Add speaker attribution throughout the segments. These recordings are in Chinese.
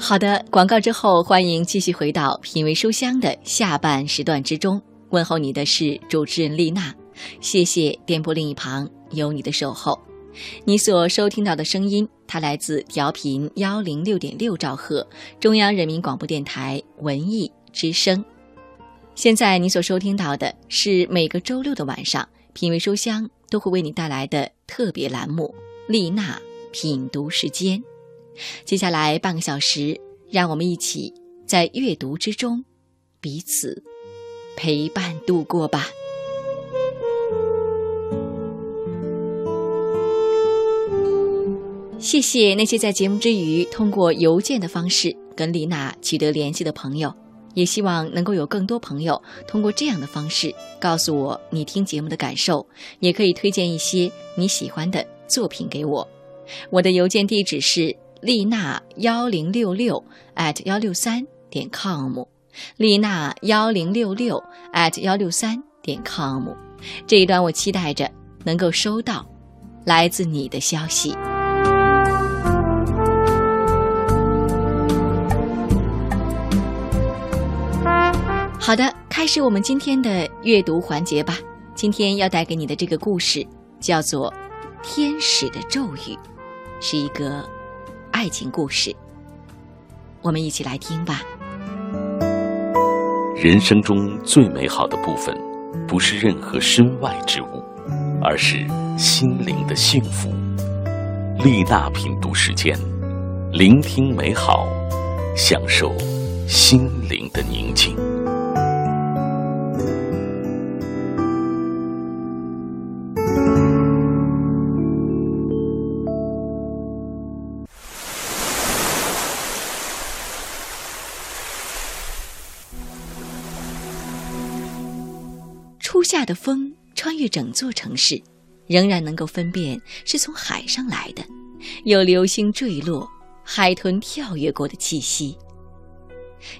Speaker 1: 好的，广告之后，欢迎继续回到品味书香的下半时段之中。问候你的是主持人丽娜，谢谢电波另一旁有你的守候。你所收听到的声音，它来自调频幺零六点六兆赫，中央人民广播电台文艺之声。现在你所收听到的是每个周六的晚上，品味书香都会为你带来的特别栏目——丽娜品读时间。接下来半个小时，让我们一起在阅读之中彼此陪伴度过吧。谢谢那些在节目之余通过邮件的方式跟丽娜取得联系的朋友，也希望能够有更多朋友通过这样的方式告诉我你听节目的感受，也可以推荐一些你喜欢的作品给我。我的邮件地址是。丽娜幺零六六 at 幺六三点 com，丽娜幺零六六 at 幺六三点 com，这一段我期待着能够收到来自你的消息。好的，开始我们今天的阅读环节吧。今天要带给你的这个故事叫做《天使的咒语》，是一个。爱情故事，我们一起来听吧。
Speaker 2: 人生中最美好的部分，不是任何身外之物，而是心灵的幸福。丽娜品读时间，聆听美好，享受心灵的宁静。
Speaker 1: 下的风穿越整座城市，仍然能够分辨是从海上来的，有流星坠落、海豚跳跃过的气息。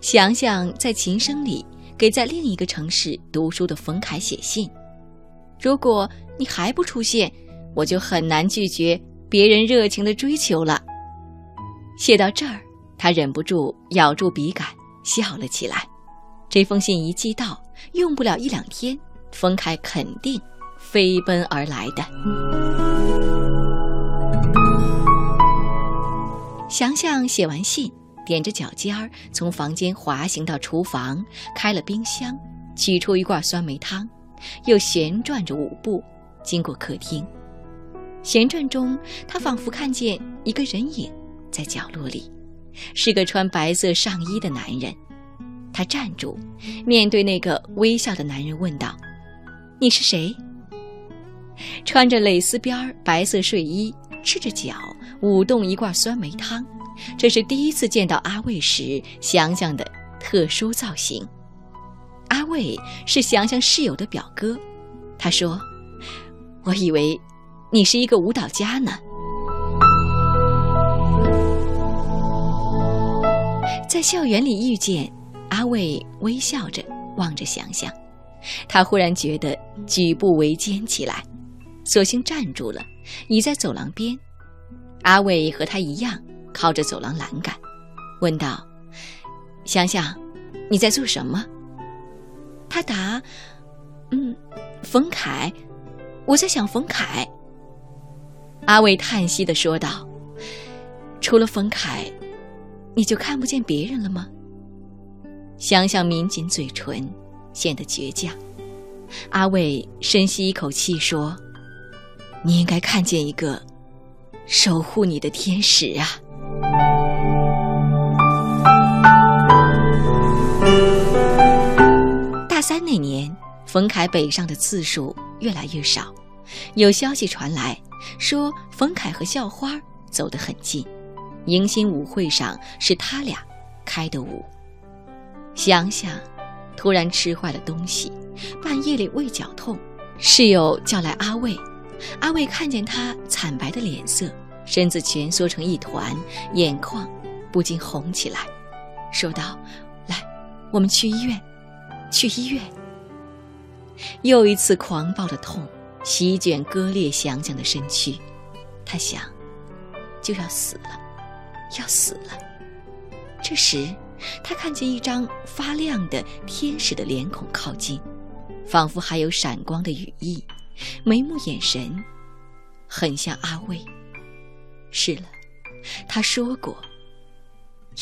Speaker 1: 想想在琴声里给在另一个城市读书的冯凯写信，如果你还不出现，我就很难拒绝别人热情的追求了。写到这儿，他忍不住咬住笔杆笑了起来。这封信一寄到，用不了一两天。冯凯肯定飞奔而来的。想想写完信，踮着脚尖儿从房间滑行到厨房，开了冰箱，取出一罐酸梅汤，又旋转着舞步经过客厅。旋转中，他仿佛看见一个人影在角落里，是个穿白色上衣的男人。他站住，面对那个微笑的男人，问道。你是谁？穿着蕾丝边儿白色睡衣，赤着脚舞动一罐酸梅汤，这是第一次见到阿卫时想想的特殊造型。阿卫是想想室友的表哥，他说：“我以为你是一个舞蹈家呢。”在校园里遇见阿卫，微笑着望着想想。他忽然觉得举步维艰起来，索性站住了，倚在走廊边。阿伟和他一样靠着走廊栏杆，问道：“想想，你在做什么？”他答：“嗯，冯凯，我在想冯凯。”阿伟叹息的说道：“除了冯凯，你就看不见别人了吗？”想想抿紧嘴唇。显得倔强。阿伟深吸一口气说：“你应该看见一个守护你的天使啊！”大三那年，冯凯北上的次数越来越少，有消息传来，说冯凯和校花走得很近，迎新舞会上是他俩开的舞。想想。突然吃坏了东西，半夜里胃绞痛，室友叫来阿卫，阿卫看见他惨白的脸色，身子蜷缩成一团，眼眶不禁红起来，说道：“来，我们去医院，去医院。”又一次狂暴的痛席卷割裂想想的身躯，他想，就要死了，要死了。这时，他看见一张发亮的天使的脸孔靠近，仿佛还有闪光的羽翼，眉目眼神很像阿卫。是了，他说过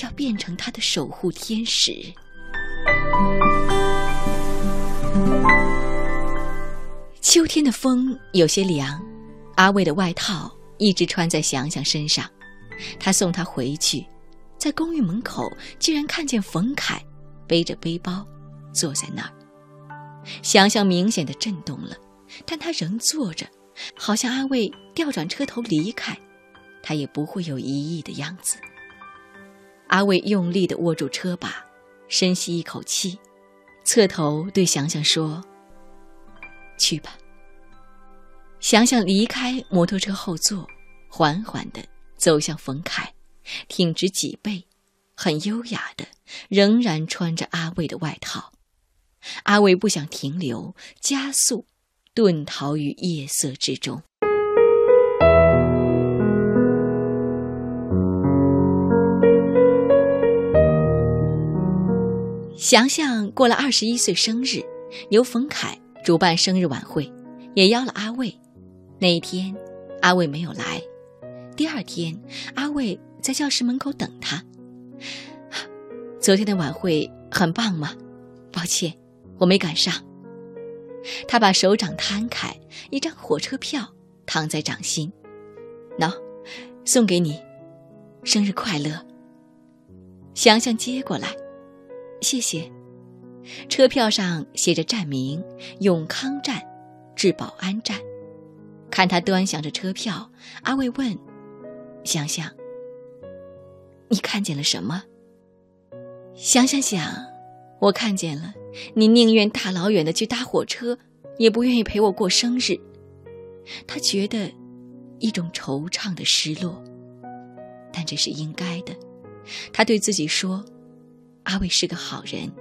Speaker 1: 要变成他的守护天使。秋天的风有些凉，阿卫的外套一直穿在祥祥身上。他送他回去，在公寓门口竟然看见冯凯背着背包坐在那儿。祥祥明显的震动了，但他仍坐着，好像阿卫调转车头离开，他也不会有疑义的样子。阿卫用力的握住车把，深吸一口气，侧头对祥祥说。去吧。想想离开摩托车后座，缓缓地走向冯凯，挺直脊背，很优雅的，仍然穿着阿卫的外套。阿卫不想停留，加速，遁逃于夜色之中。想想过了二十一岁生日，由冯凯。主办生日晚会，也邀了阿卫。那一天，阿卫没有来。第二天，阿卫在教室门口等他。昨天的晚会很棒吗？抱歉，我没赶上。他把手掌摊开，一张火车票躺在掌心。喏，送给你，生日快乐。想想接过来，谢谢。车票上写着站名：永康站至保安站。看他端详着车票，阿卫问：“想想，你看见了什么？”想想想，我看见了，你宁愿大老远的去搭火车，也不愿意陪我过生日。他觉得一种惆怅的失落，但这是应该的。他对自己说：“阿伟是个好人。”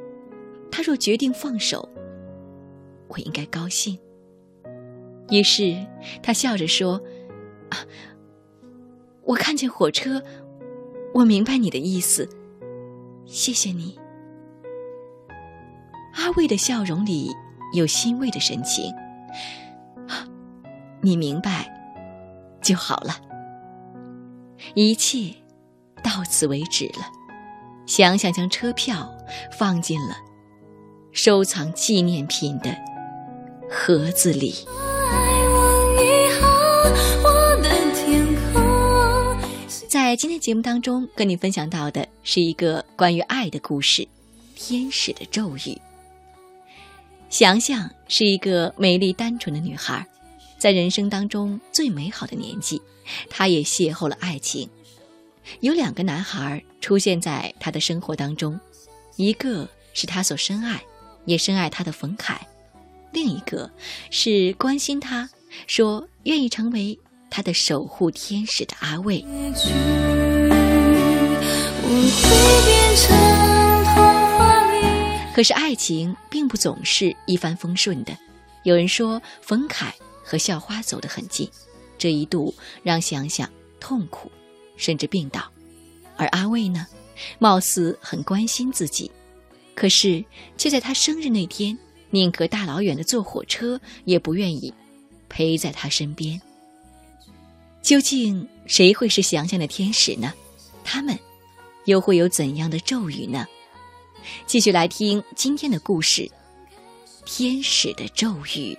Speaker 1: 他若决定放手，我应该高兴。于是他笑着说：“啊，我看见火车，我明白你的意思，谢谢你。”阿卫的笑容里有欣慰的神情。你明白就好了。一切到此为止了。想想将车票放进了。收藏纪念品的盒子里。今天节目当中，跟你分享到的是一个关于爱的故事，《天使的咒语》。想想是一个美丽单纯的女孩，在人生当中最美好的年纪，她也邂逅了爱情。有两个男孩出现在她的生活当中，一个是她所深爱。也深爱她的冯凯，另一个是关心她，说愿意成为他的守护天使的阿卫。可是爱情并不总是一帆风顺的，有人说冯凯和校花走得很近，这一度让想想痛苦，甚至病倒，而阿卫呢，貌似很关心自己。可是，却在他生日那天，宁可大老远的坐火车，也不愿意陪在他身边。究竟谁会是想想的天使呢？他们又会有怎样的咒语呢？继续来听今天的故事，《天使的咒语》。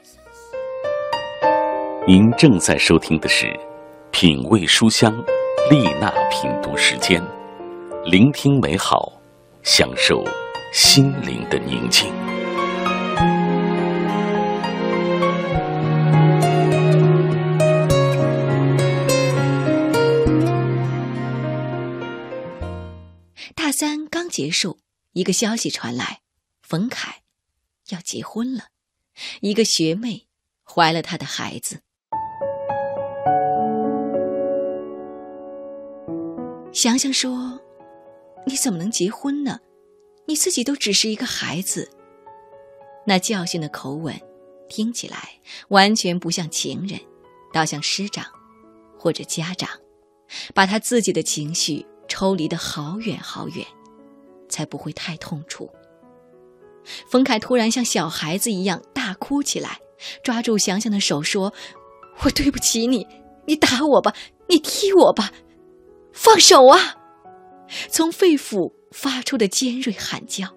Speaker 2: 您正在收听的是《品味书香》丽娜品读时间，聆听美好，享受。心灵的宁静。
Speaker 1: 结束，一个消息传来：冯凯要结婚了，一个学妹怀了他的孩子。想想说：“你怎么能结婚呢？”你自己都只是一个孩子，那教训的口吻，听起来完全不像情人，倒像师长或者家长，把他自己的情绪抽离的好远好远。才不会太痛楚。冯凯突然像小孩子一样大哭起来，抓住祥祥的手说：“我对不起你，你打我吧，你踢我吧，放手啊！”从肺腑发出的尖锐喊叫，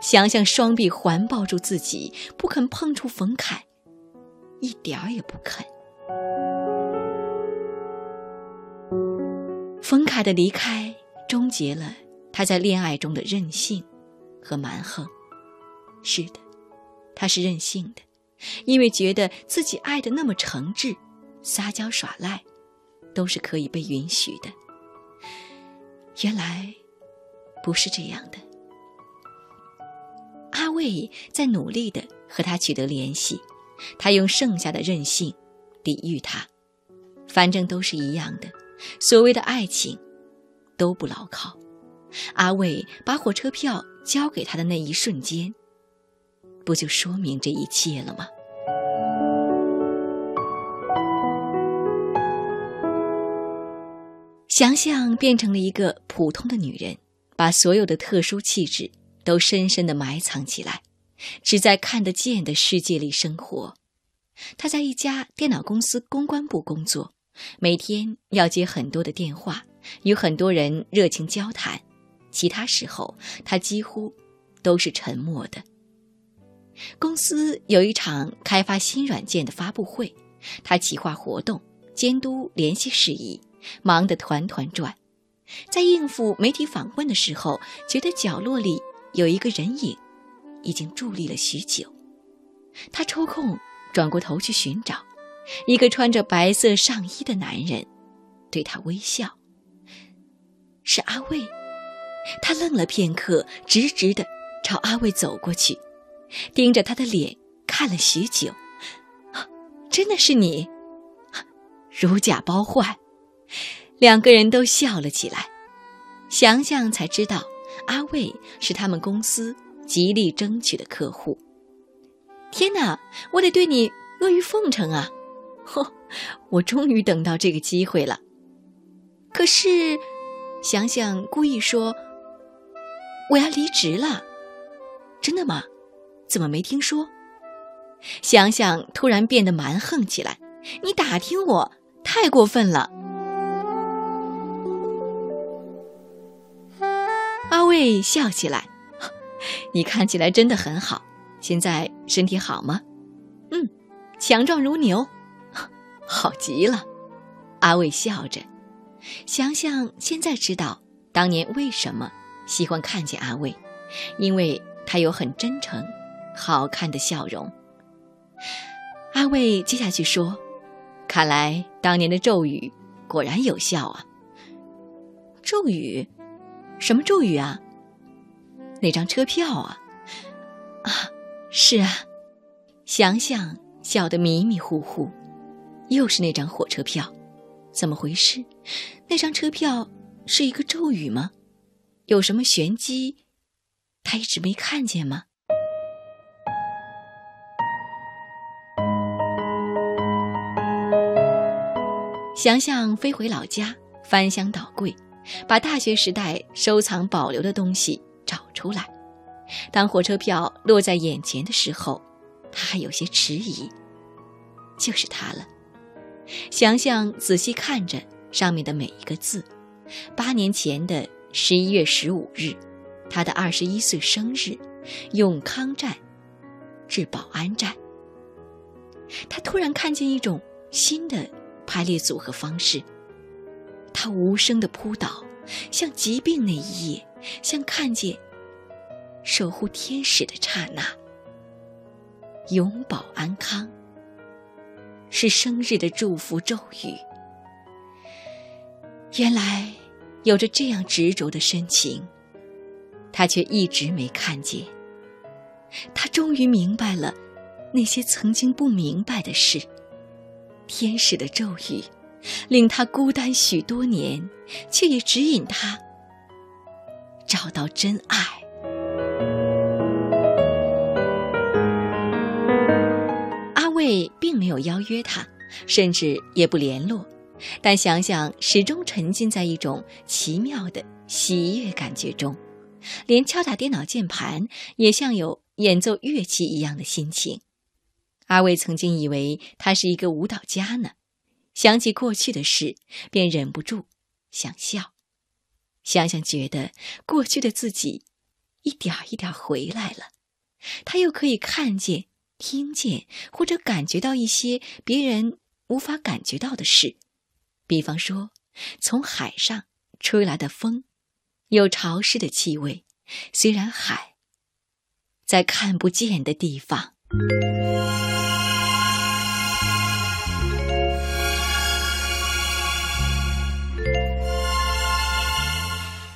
Speaker 1: 祥祥双臂环抱住自己，不肯碰触冯凯，一点儿也不肯。冯凯的离开，终结了他在恋爱中的任性和蛮横。是的，他是任性的，因为觉得自己爱的那么诚挚，撒娇耍赖，都是可以被允许的。原来，不是这样的。阿卫在努力的和他取得联系，他用剩下的任性抵御他，反正都是一样的。所谓的爱情，都不牢靠。阿伟把火车票交给他的那一瞬间。不就说明这一切了吗？想想变成了一个普通的女人，把所有的特殊气质都深深的埋藏起来，只在看得见的世界里生活。她在一家电脑公司公关部工作，每天要接很多的电话，与很多人热情交谈。其他时候，他几乎都是沉默的。公司有一场开发新软件的发布会，他企划活动、监督联系事宜，忙得团团转。在应付媒体访问的时候，觉得角落里有一个人影，已经伫立了许久。他抽空转过头去寻找，一个穿着白色上衣的男人，对他微笑。是阿卫。他愣了片刻，直直地朝阿卫走过去。盯着他的脸看了许久，真的是你，如假包换。两个人都笑了起来。想想才知道，阿卫是他们公司极力争取的客户。天哪，我得对你阿谀奉承啊！呵，我终于等到这个机会了。可是，想想故意说：“我要离职了。”真的吗？怎么没听说？想想突然变得蛮横起来。你打听我，太过分了。阿卫笑起来，你看起来真的很好。现在身体好吗？嗯，强壮如牛，好极了。阿卫笑着，想想现在知道当年为什么喜欢看见阿卫，因为他有很真诚。好看的笑容。阿卫接下去说：“看来当年的咒语果然有效啊。”咒语？什么咒语啊？那张车票啊？啊，是啊。想想笑得迷迷糊糊，又是那张火车票，怎么回事？那张车票是一个咒语吗？有什么玄机？他一直没看见吗？想想飞回老家，翻箱倒柜，把大学时代收藏保留的东西找出来。当火车票落在眼前的时候，他还有些迟疑。就是他了。想想仔细看着上面的每一个字，八年前的十一月十五日，他的二十一岁生日，永康站至保安站。他突然看见一种新的。排列组合方式，他无声的扑倒，像疾病那一夜，像看见守护天使的刹那。永保安康，是生日的祝福咒语。原来有着这样执着的深情，他却一直没看见。他终于明白了那些曾经不明白的事。天使的咒语，令他孤单许多年，却也指引他找到真爱。阿卫并没有邀约他，甚至也不联络，但想想始终沉浸在一种奇妙的喜悦感觉中，连敲打电脑键盘也像有演奏乐器一样的心情。阿卫曾经以为他是一个舞蹈家呢，想起过去的事，便忍不住想笑。想想觉得过去的自己一点一点回来了，他又可以看见、听见或者感觉到一些别人无法感觉到的事，比方说从海上吹来的风，有潮湿的气味。虽然海在看不见的地方。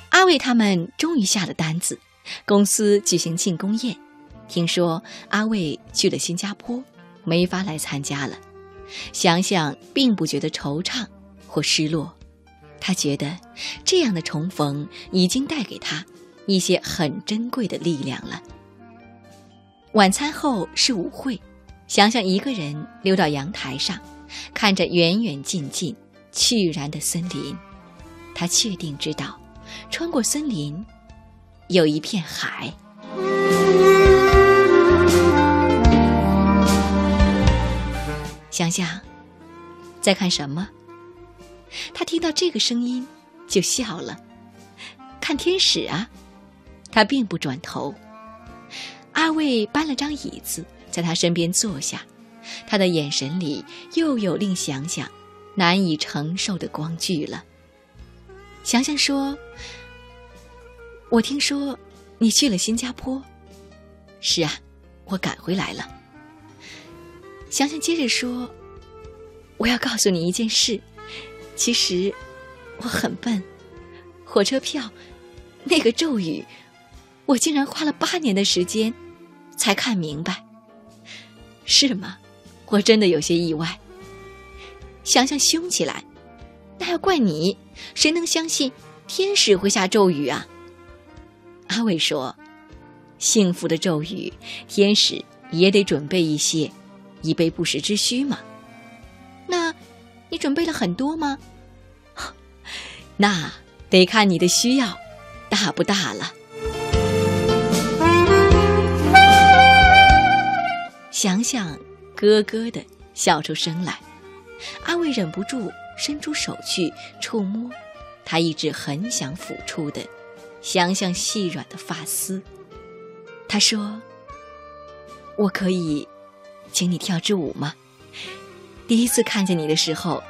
Speaker 1: 阿伟他们终于下了单子，公司举行庆功宴。听说阿伟去了新加坡，没法来参加了。想想并不觉得惆怅或失落，他觉得这样的重逢已经带给他一些很珍贵的力量了。晚餐后是舞会，想想一个人溜到阳台上，看着远远近近去然的森林，他确定知道。穿过森林，有一片海。想想，在看什么？他听到这个声音，就笑了。看天使啊！他并不转头。阿卫搬了张椅子，在他身边坐下。他的眼神里又有令想想难以承受的光聚了。想想说：“我听说你去了新加坡。”“是啊，我赶回来了。”想想接着说：“我要告诉你一件事，其实我很笨，火车票那个咒语，我竟然花了八年的时间才看明白。是吗？我真的有些意外。”想想凶起来。那要怪你，谁能相信天使会下咒语啊？阿伟说：“幸福的咒语，天使也得准备一些，以备不时之需嘛。那，你准备了很多吗？那得看你的需要大不大了。”想想，咯咯的笑出声来，阿伟忍不住。伸出手去触摸，他一直很想抚触的，想想细软的发丝。他说：“我可以，请你跳支舞吗？第一次看见你的时候，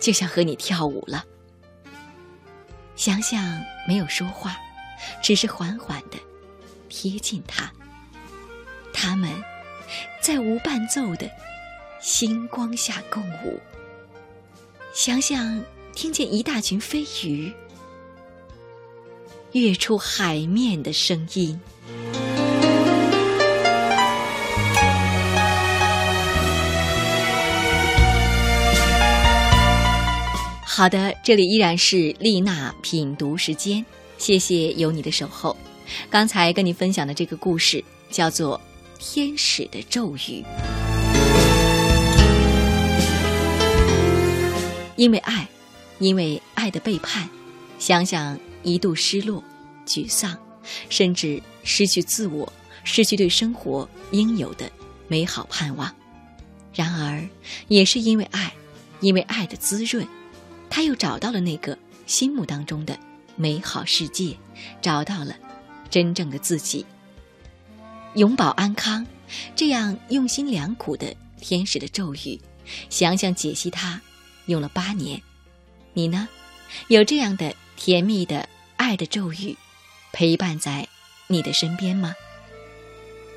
Speaker 1: 就想和你跳舞了。”想想没有说话，只是缓缓的贴近他。他们在无伴奏的星光下共舞。想想，听见一大群飞鱼跃出海面的声音。好的，这里依然是丽娜品读时间，谢谢有你的守候。刚才跟你分享的这个故事叫做《天使的咒语》。因为爱，因为爱的背叛，想想一度失落、沮丧，甚至失去自我，失去对生活应有的美好盼望。然而，也是因为爱，因为爱的滋润，他又找到了那个心目当中的美好世界，找到了真正的自己，永保安康。这样用心良苦的天使的咒语，想想解析它。用了八年，你呢？有这样的甜蜜的爱的咒语陪伴在你的身边吗？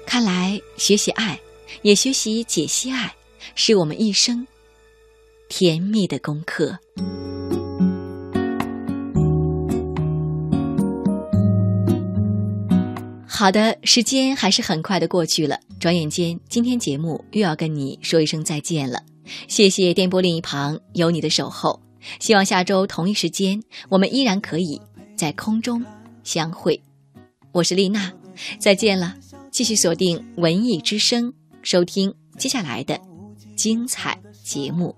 Speaker 1: 看来学习爱，也学习解析爱，是我们一生甜蜜的功课。好的，时间还是很快的过去了，转眼间，今天节目又要跟你说一声再见了。谢谢电波另一旁有你的守候，希望下周同一时间我们依然可以在空中相会。我是丽娜，再见了，继续锁定文艺之声，收听接下来的精彩节目。